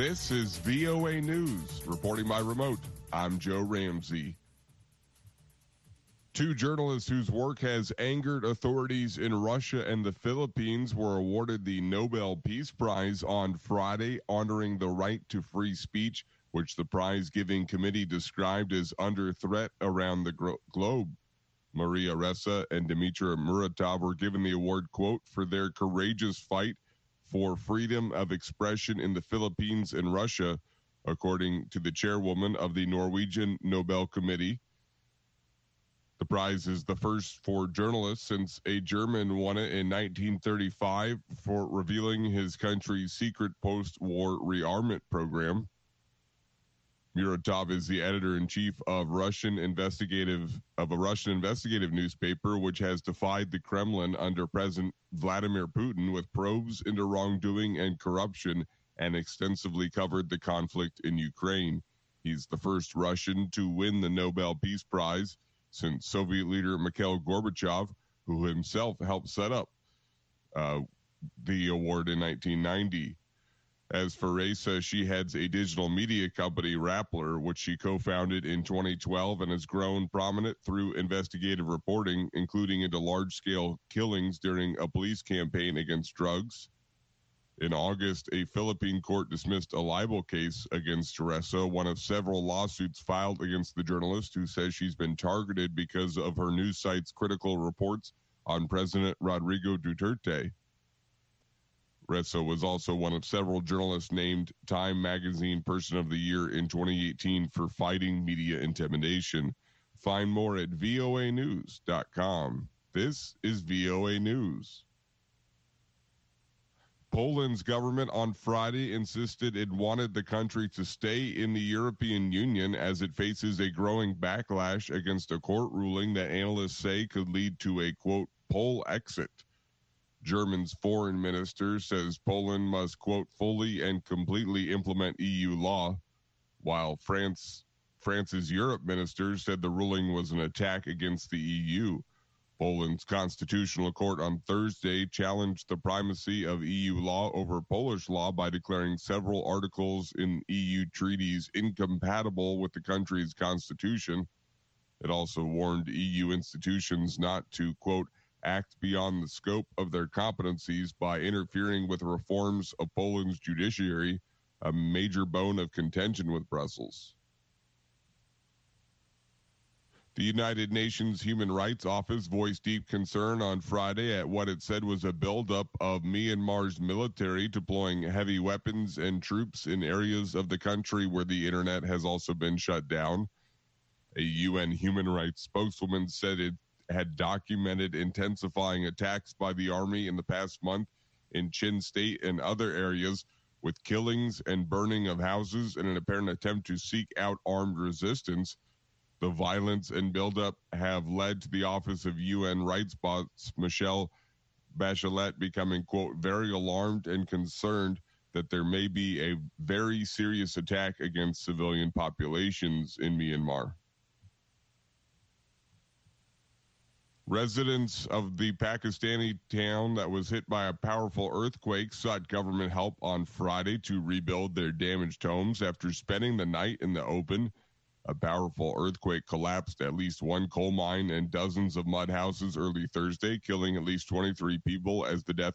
This is VOA News. Reporting by remote, I'm Joe Ramsey. Two journalists whose work has angered authorities in Russia and the Philippines were awarded the Nobel Peace Prize on Friday, honoring the right to free speech, which the prize giving committee described as under threat around the gro- globe. Maria Ressa and Dmitry Muratov were given the award, quote, for their courageous fight for freedom of expression in the Philippines and Russia, according to the chairwoman of the Norwegian Nobel Committee. The prize is the first for journalists since a German won it in 1935 for revealing his country's secret post war rearmament program. Muratov is the editor in chief of Russian investigative of a Russian investigative newspaper which has defied the Kremlin under President Vladimir Putin with probes into wrongdoing and corruption and extensively covered the conflict in Ukraine. He's the first Russian to win the Nobel Peace Prize since Soviet leader Mikhail Gorbachev, who himself helped set up uh, the award in 1990. As for Ressa, she heads a digital media company, Rappler, which she co founded in 2012 and has grown prominent through investigative reporting, including into large scale killings during a police campaign against drugs. In August, a Philippine court dismissed a libel case against Ressa, one of several lawsuits filed against the journalist who says she's been targeted because of her news site's critical reports on President Rodrigo Duterte. Ressa was also one of several journalists named Time Magazine Person of the Year in 2018 for fighting media intimidation. Find more at voanews.com. This is VOA News. Poland's government on Friday insisted it wanted the country to stay in the European Union as it faces a growing backlash against a court ruling that analysts say could lead to a quote, poll exit. German's foreign minister says Poland must, quote, fully and completely implement EU law, while France France's Europe minister said the ruling was an attack against the EU. Poland's constitutional court on Thursday challenged the primacy of EU law over Polish law by declaring several articles in EU treaties incompatible with the country's constitution. It also warned EU institutions not to, quote, act beyond the scope of their competencies by interfering with reforms of Poland's judiciary, a major bone of contention with Brussels. The United Nations Human Rights Office voiced deep concern on Friday at what it said was a buildup of Myanmar's military deploying heavy weapons and troops in areas of the country where the internet has also been shut down. A UN human rights spokeswoman said it had documented intensifying attacks by the army in the past month in Chin State and other areas with killings and burning of houses in an apparent attempt to seek out armed resistance. The violence and buildup have led to the Office of UN Rights Boss Michelle Bachelet becoming, quote, very alarmed and concerned that there may be a very serious attack against civilian populations in Myanmar. Residents of the Pakistani town that was hit by a powerful earthquake sought government help on Friday to rebuild their damaged homes after spending the night in the open. A powerful earthquake collapsed at least one coal mine and dozens of mud houses early Thursday, killing at least 23 people as the death,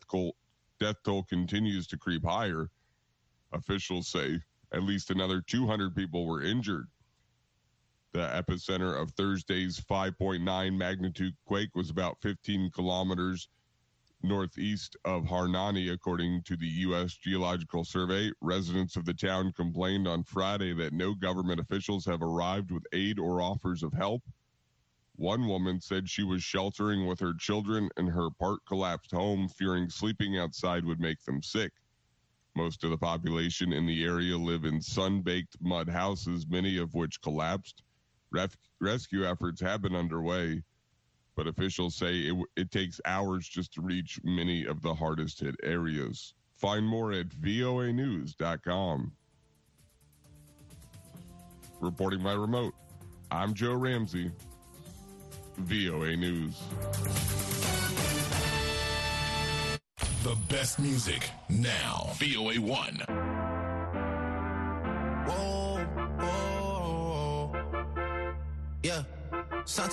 death toll continues to creep higher. Officials say at least another 200 people were injured. The epicenter of Thursday's 5.9 magnitude quake was about 15 kilometers northeast of Harnani, according to the U.S. Geological Survey. Residents of the town complained on Friday that no government officials have arrived with aid or offers of help. One woman said she was sheltering with her children in her part collapsed home, fearing sleeping outside would make them sick. Most of the population in the area live in sun baked mud houses, many of which collapsed. Ref- rescue efforts have been underway, but officials say it, it takes hours just to reach many of the hardest hit areas. Find more at voanews.com. Reporting by remote, I'm Joe Ramsey, VOA News. The best music now. VOA 1.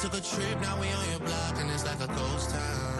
Took a trip, now we on your block and it's like a ghost town.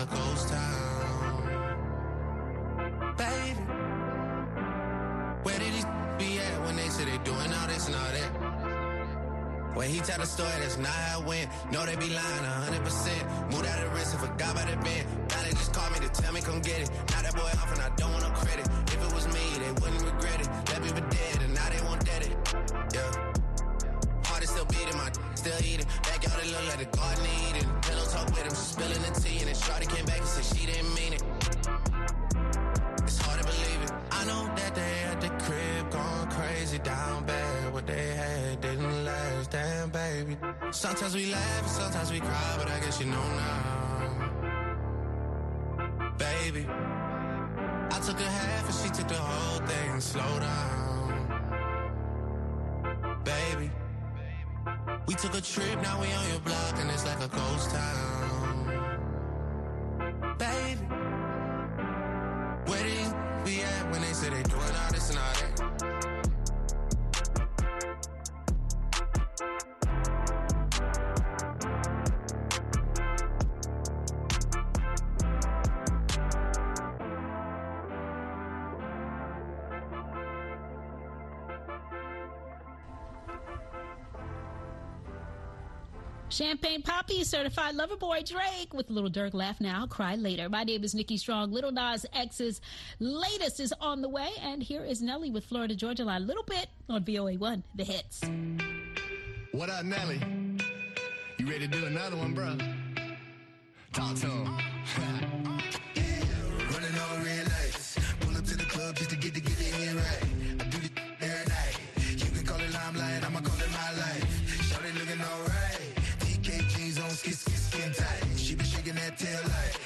that? When he tell the story, that's not how it went. No, they be lying 100%. Moved out of the risk and forgot about the bend. Now they just call me to tell me come get it. Now that boy off and I don't want no credit. If it was me, they wouldn't regret it. Me for dead and now they want dead it. Yeah. Heart is still beating, my still eating. Backyard it look like the garden eating. Pillow talk with him, spilling the tea. And then Shorty came back and said she didn't mean it. It's hard to believe it. I know that they at the crib going crazy down bad. Baby. Sometimes we laugh and sometimes we cry, but I guess you know now. Baby, I took a half and she took the whole thing. Slow down. Baby, we took a trip, now we on your block and it's like a ghost town. Baby, Champagne Poppy, certified lover boy Drake with a Little Dirk Laugh Now, Cry Later. My name is Nikki Strong. Little Nas X's latest is on the way, and here is Nelly with Florida Georgia Line. A little bit on VOA1, the hits. What up, Nelly? You ready to do another one, bro? Talk to him. shaking light.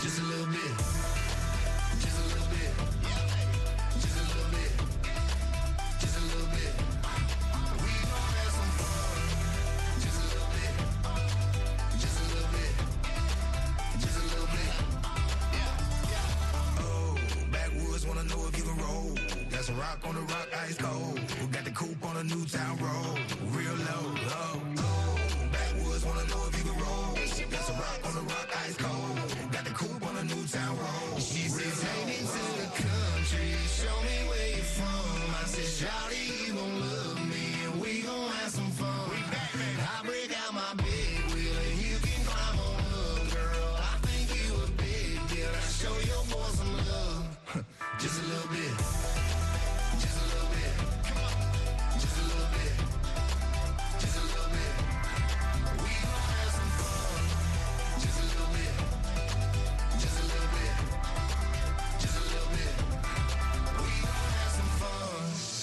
Just a little bit.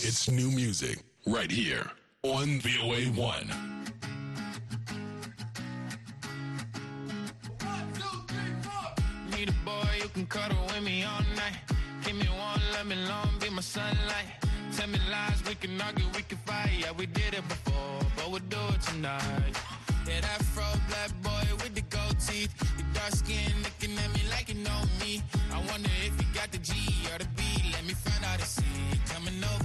It's new music right here on VOA 1. Need a boy you can cuddle with me all night. Give me one, let me long, be my sunlight. Tell me lies, we can argue, we can fight. Yeah, we did it before, but we'll do it tonight. Yeah, that fro black boy with the gold teeth. Your dark skin looking at me like you know me. I wonder if you got the G or the B. Let me find out and see. Coming over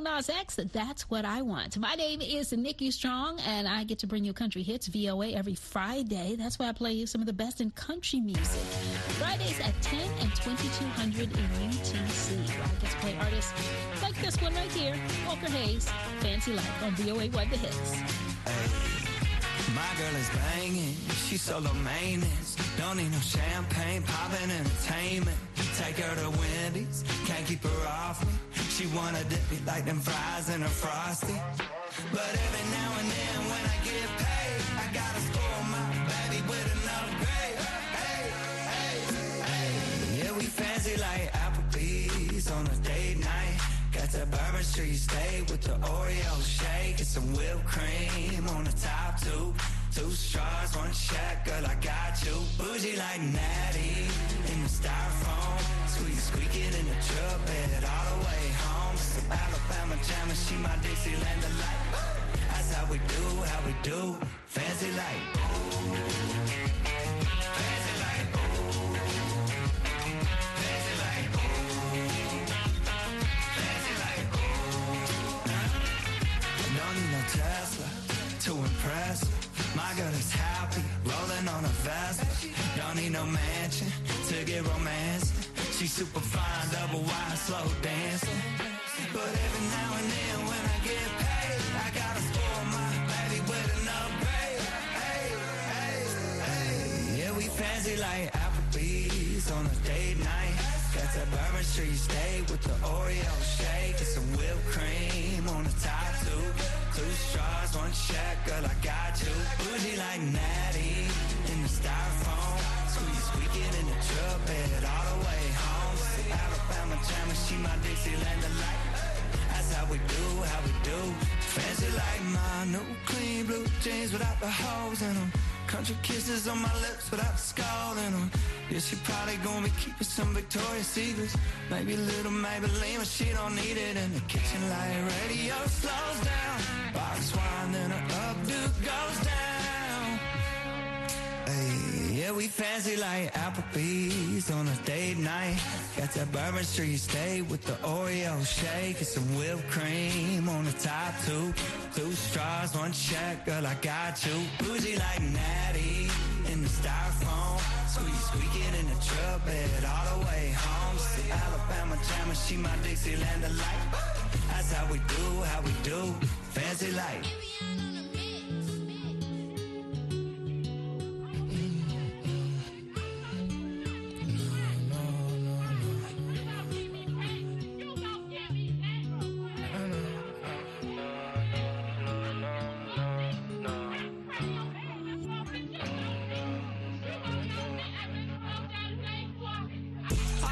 Little Nas X, that's what I want. My name is Nikki Strong, and I get to bring you country hits VOA every Friday. That's why I play you some of the best in country music. Fridays at 10 and 2200 in UTC, I get to play artists like this one right here, Walker Hayes, Fancy Life on VOA1, the hits. My girl is banging, she's solo maintenance. Don't need no champagne, poppin' entertainment. Take her to Wendy's, can't keep her off me. She wanna dip it like them fries in a frosty. But every now and then when I get paid, I gotta spoil my baby with an upgrade. Hey, hey, hey. Yeah, we fancy like Applebee's on a date night. Got the Bourbon Street steak with the Oreo shake and some whipped cream on the top too. Two straws, one check, girl, I got you. Bougie like Natty in the styrofoam. Squeak, squeaking in the truck bed all the way home. Some Alabama jammer, she my Dixieland delight. That's how we do, how we do. Fancy like. Fancy need no mansion to get romance. She's super fine, double wide, slow dancing. But every now and then when I get paid, I gotta spoil my baby with an upgrade. Hey, hey, hey. Yeah, we fancy like Applebee's on a date night. Got that Bourbon Street steak with the Oreo shake and some whipped cream on the top two. Two straws, one check, girl, I got you. Bougie like Natty in the styrofoam. Squeak, squeaking in the truck bed all the way home. Alabama jammer, she my Dixieland delight. That's how we do, how we do. Fancy like my new clean blue jeans without the holes in them. Country kisses on my lips without the skull in them. Yeah, she probably gonna be keeping some Victoria's Secrets. Maybe a little Maybelline, but she don't need it in the kitchen light. Radio slows down. Box wine, then her updo goes yeah, we fancy like Applebee's on a date night. Got that Bourbon Street steak with the Oreo shake and some whipped cream on the top two. Two straws, one check, girl, I got you. Bougie like Natty in the styrofoam. Squeak, squeaking in the truck bed all the way home. See Alabama jammer, she my Dixieland delight. That's how we do, how we do. Fancy like.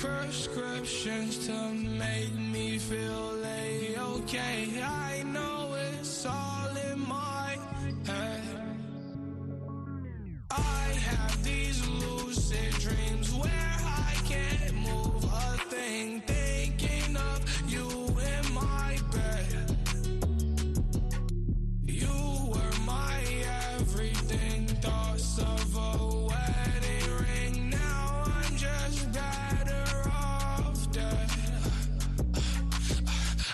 prescriptions to make me feel a-okay. I know it's all in my head. I have these lucid dreams where I can't move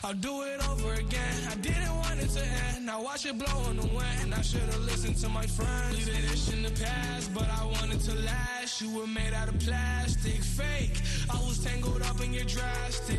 I'll do it over again. I didn't want it to end. Now watch it blow in the wind. I should have listened to my friends. Leave this in the past, but I wanted to last. You were made out of plastic, fake. I was tangled up in your drastic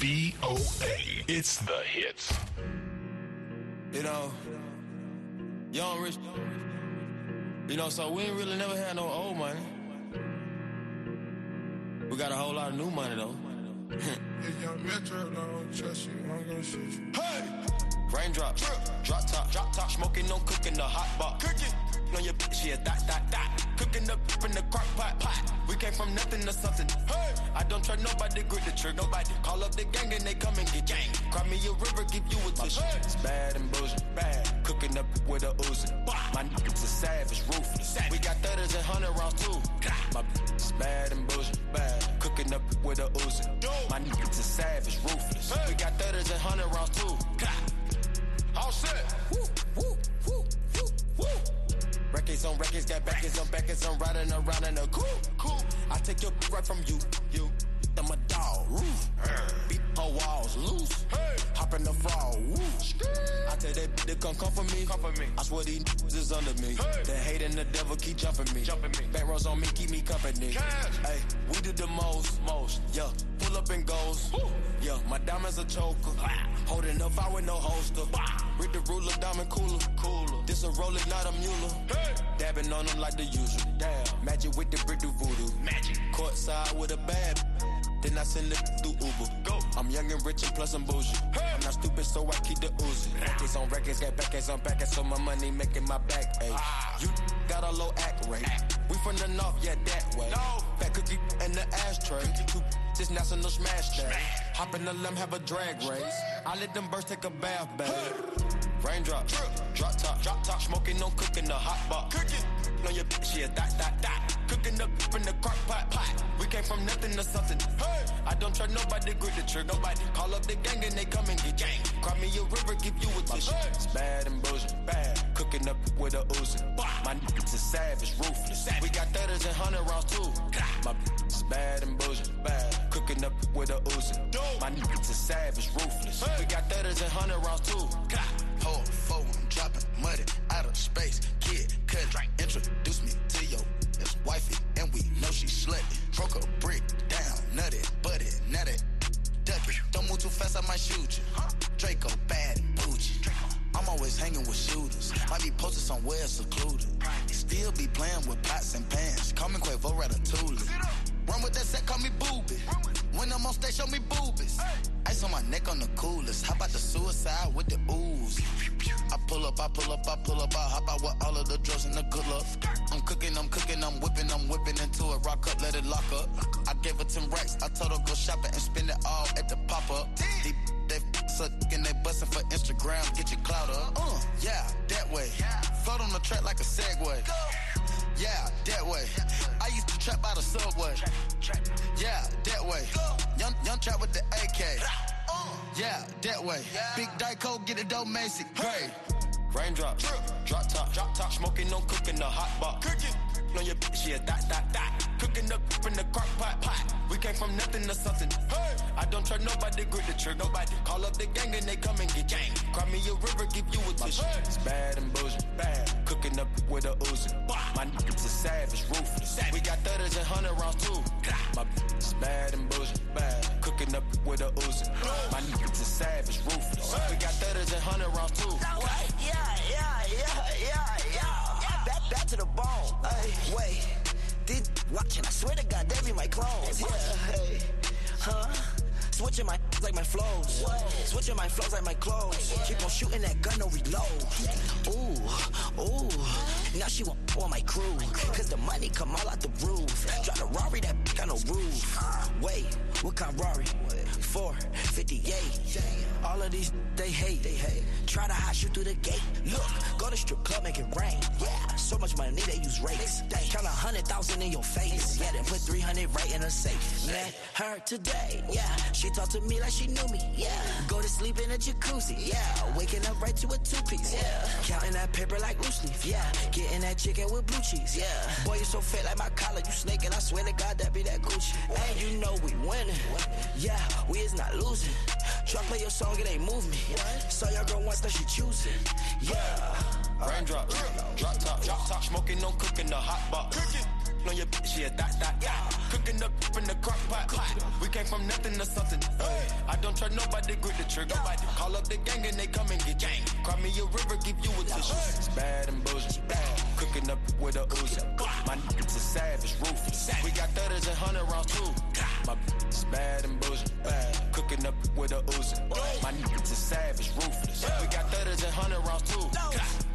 VOA It's the hits. You know, young rich. You know, so we ain't really never had no old money. We got a whole lot of new money though. If young Metro don't trust you, I'm gonna shoot you. Hey! Raindrop, drop top, drop top, smoking, no cooking, the hot box. Cooking on your bitch, yeah, that, that, that. Cooking up in the crock pot, pot. We came from nothing to something. Hey! I don't trust nobody, grip the trick, nobody. Call up the gang and they come and get gang. Cry me a river, give you a tissue. It's bad and bullshit, bad. Cooking up with a Uzi. My niggas are savage, ruthless. We got thudders and hundred rounds too. My bitch is bad and bullshit, bad. Cooking up with a Uzi. My niggas are savage, ruthless. We got thudders and hundred rounds too. All set. Woo, woo. Records on records, got backers on backers. I'm riding around in a coupe. I take your right from you. You. I'm a dog. Her walls loose. Hop in the frog. Woo. I tell that bitch to come come for me. Come for me. I swear these niggas is under me. The hate and the devil keep jumping me. Jumping me. Back rows on me, keep me company. Hey, we do the most. Most. Yeah. Pull up and goes. Yeah, my diamonds a choker. Holding up, I with no holster. Read the ruler, diamond cooler. Cooler. This a roller, not a mule. Dabbing on them like the usual. Damn. Magic with the brick do voodoo. Magic. Courtside with a bad. Then I send it through Uber. Go. I'm young and rich and plus I'm bougie. I'm not stupid, so I keep the Uzi. Records on records, got backers on backers, so my money making my back ache. You got a low act rate. We from the north, yeah, that way. No. Fat cookie in the ashtray. Two this national smash day. Hop in the limb, have a drag race. I let them birds take a bath, babe. Raindrop, drop top, drop top, smoking, no cooking, the hot pot. Cooking on your bitch, yeah, that, that, that. Cooking up in the crock pot, pot. We came from nothing to something. Hey, I don't trust nobody, grip the trick, nobody. Call up the gang and they come and get gang. Cry me a river, give you a tissue. It's bad and bullshit, bad. Cooking up with a Uzi. My niggas is savage, ruthless. We got thudders and hundred rounds too. My bitch is bad and bullshit, bad. Cooking up with a Uzi. My niggas is savage, ruthless. We got thudders and hundred rounds too. Hold four, I'm dropping muddy out of space. Kid, cut, introduce me to your ex wifey, and we know she slutty. Broke a brick down, nutty, butty, nutty, ducky. Don't move too fast, I might shoot you. Draco, bad and bougie. I'm always hanging with shooters. Might be posted somewhere secluded. Still be playing with pots and pans. Call me Quavo Ratatouille. Run with that set, call me booby. When I'm on stage, show me boobies. Ice on my neck on the coolest. How about the suicide with the ooze? I pull up, I pull up, I pull up, I hop out with all of the drugs and the good luck. I'm cooking, I'm cooking, I'm whipping, I'm whipping into it. Rock up, let it lock up. I gave her 10 racks. I told her go shopping and spend it all at the pop up. Deep, they suck and they bustin' for Instagram. Get your clout up. Uh, yeah, that way. Float on the track like a Segway. Yeah, that way. I used to trap by the subway. Yeah, that way. Young, young trap with the AK. Yeah, that way. Big Dyco, get it dope, Macy. Great. Raindrop, drop top, drop top, smoking, no cooking, the hot box. Cooking on your bitch, yeah, that, that, that. Cooking up in the crock pot, pot. We came from nothing to something. Hey, I don't trust nobody, grip the trick, nobody. Call up the gang and they come and get gang. Cry me a river, give you a tissue. It's bad and bullshit, bad. Cooking up with a Uzi. My niggas is savage, ruthless. We got thudders and hundred rounds too. My is bad and bullshit, bad. Cooking up with a Uzi. My niggas is savage, ruthless. We got thudders and hundred rounds too. Yeah, yeah, yeah, yeah, yeah. Back, back to the bone. Hey, wait. These watching, I swear to God, they be my clones. Yeah, hey, huh? Switching my like my flows. Switching my flows like my clothes. Keep on shooting that gun, no reload. Ooh, ooh. Now she want on my crew. Cause the money come all out the roof. Drive the Rari, that got no roof. Wait, what kind of Rari? 458. All of these they hate. They hate. Try to hide shoot through the gate. Look, go to strip club, make it rain. Yeah, so much money they use rates. Count a hundred thousand in your face. Yeah, then put 300 right in a safe. Met her today. Yeah, she talked to me like she knew me. Yeah, go to sleep in a jacuzzi. Yeah, waking up right to a two piece. Yeah, counting that paper like loose leaf. Yeah, getting that chicken with blue cheese. Yeah, boy, you so fat like my collar. You snake and I swear to God, that be that Gucci. And you know we winning. Yeah, we is not losing. Try play your song, it ain't move me. Saw your girl once, that she choosing. Yeah. Raindrop, drop top, drop top, smoking, no cooking, the hot box. Cooking. On your bitch, yeah, that, that, yeah. Cooking up in the crock pot. We came from nothing to something. Hey. I don't trust nobody, grip the trigger. Nobody. Call up the gang and they come and get gang. Cry me a river, give you a tissue. It's bad and bullshit. Bad. Cooking up with a Uzi. My niggas is savage, ruthless. We got thudders and hundred rounds too. My bitch bad and bullshit. Bad. Cooking up with a Uzi. My niggas is savage, ruthless. We got thudders and hundred rounds too.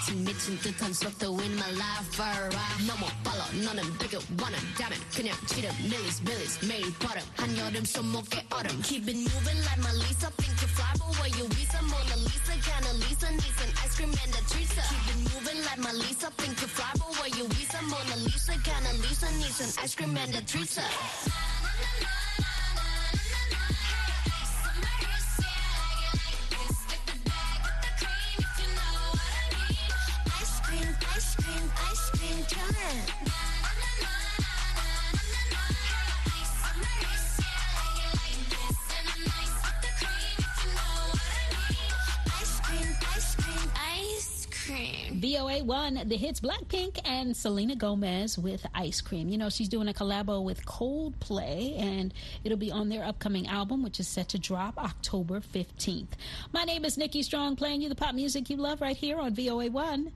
rah. 미친, 미친 듯한 속도 in my life, alright. 너무 빨라, 너는 bigger, 원한다면 그냥 지름, millies, millies, 매일 버릇. 한여름 손목에 얼음. Keep it moving like my Lisa, think you fly, but where you Visa, Mona Lisa, kinda Lisa, needs an ice cream and a treat. Keep it moving like my Lisa, think you fly, but where you Visa, Mona Lisa, kinda Lisa, needs an ice cream and a treat. one, the hits Blackpink and Selena Gomez with Ice Cream. You know, she's doing a collabo with Coldplay, and it'll be on their upcoming album, which is set to drop October 15th. My name is Nikki Strong, playing you the pop music you love right here on VOA one.